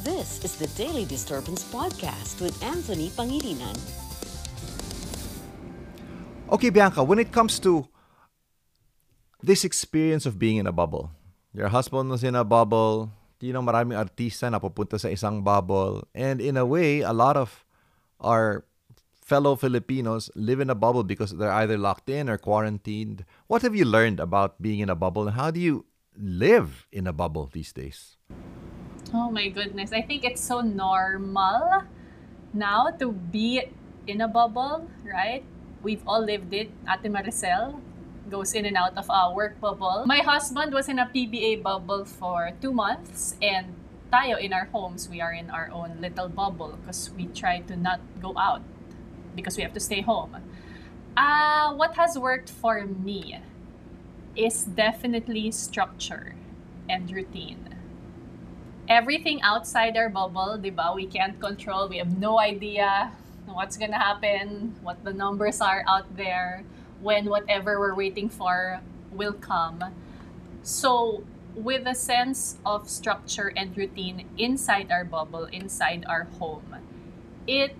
This is the Daily Disturbance Podcast with Anthony Pangilinan. Okay, Bianca, when it comes to this experience of being in a bubble, your husband was in a bubble, you know, maraming artista na pupunta sa isang bubble, and in a way, a lot of our fellow Filipinos live in a bubble because they're either locked in or quarantined. What have you learned about being in a bubble, and how do you live in a bubble these days? Oh my goodness. I think it's so normal now to be in a bubble, right? We've all lived it. Ate Maricel goes in and out of a work bubble. My husband was in a PBA bubble for two months and tayo in our homes, we are in our own little bubble because we try to not go out because we have to stay home. Uh, what has worked for me is definitely structure and routine. Everything outside our bubble, diba, we can't control. We have no idea what's gonna happen, what the numbers are out there, when whatever we're waiting for will come. So, with a sense of structure and routine inside our bubble, inside our home, it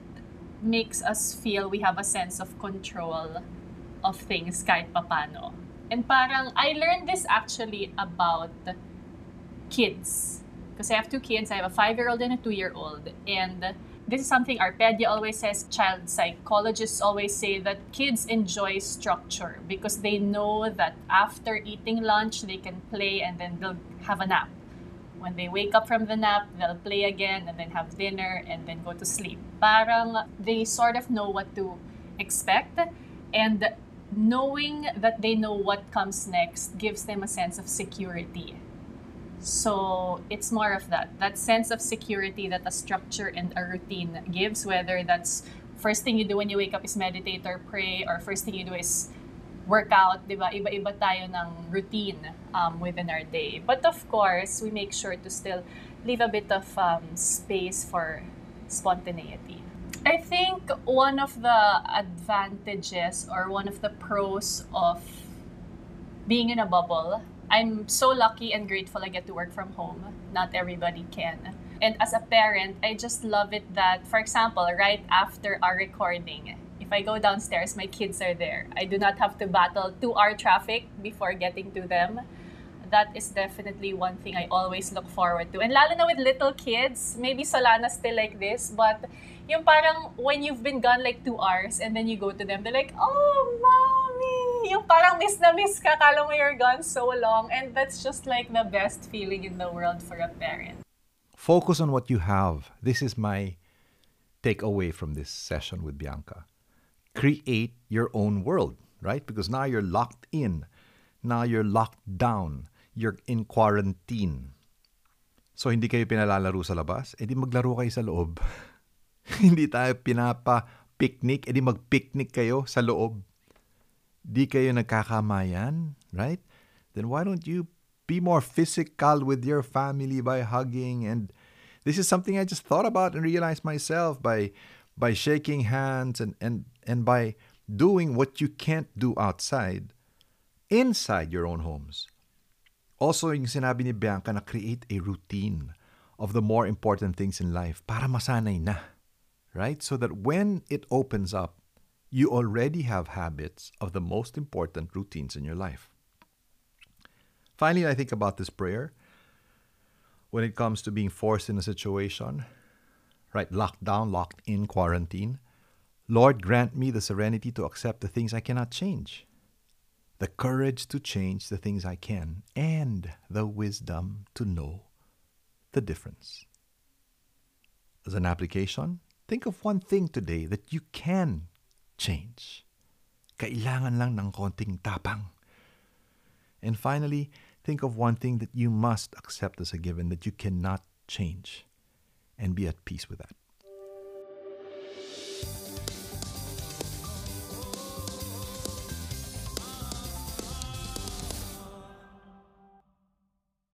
makes us feel we have a sense of control of things kahit papano. And parang, I learned this actually about kids. Because I have two kids, I have a five-year-old and a two-year-old. And this is something Arpedia always says, child psychologists always say that kids enjoy structure because they know that after eating lunch, they can play and then they'll have a nap. When they wake up from the nap, they'll play again and then have dinner and then go to sleep. Parang they sort of know what to expect and knowing that they know what comes next gives them a sense of security. So it's more of that, that sense of security that a structure and a routine gives, whether that's first thing you do when you wake up is meditate or pray, or first thing you do is workout, di ba? Iba-iba tayo ng routine um, within our day. But of course, we make sure to still leave a bit of um, space for spontaneity. I think one of the advantages or one of the pros of being in a bubble, I'm so lucky and grateful I get to work from home. Not everybody can. And as a parent, I just love it that, for example, right after our recording, if I go downstairs, my kids are there. I do not have to battle two hour traffic before getting to them. That is definitely one thing I always look forward to. And lalo na with little kids, maybe Solana still like this, but yung parang when you've been gone like two hours and then you go to them, they're like, oh, mommy! Yung parang miss na miss ka, kala mo you're gone so long. And that's just like the best feeling in the world for a parent. Focus on what you have. This is my takeaway from this session with Bianca. Create your own world, right? Because now you're locked in. Now you're locked down. You're in quarantine. So hindi kayo pinalalaro sa labas, edi maglaro kayo sa loob. hindi tayo pinapa-picnic, edi mag-picnic kayo sa loob. Di kayo nagkakamayan, right? Then why don't you be more physical with your family by hugging and this is something I just thought about and realized myself by by shaking hands and and and by doing what you can't do outside inside your own homes. Also, yung sinabi ni Bianca na create a routine of the more important things in life para masanay na. Right? So that when it opens up, you already have habits of the most important routines in your life. Finally, I think about this prayer when it comes to being forced in a situation, right? Locked down, locked in, quarantine. Lord, grant me the serenity to accept the things I cannot change, the courage to change the things I can, and the wisdom to know the difference. As an application, think of one thing today that you can change. Kailangan lang ng konting tapang. And finally, think of one thing that you must accept as a given that you cannot change and be at peace with that.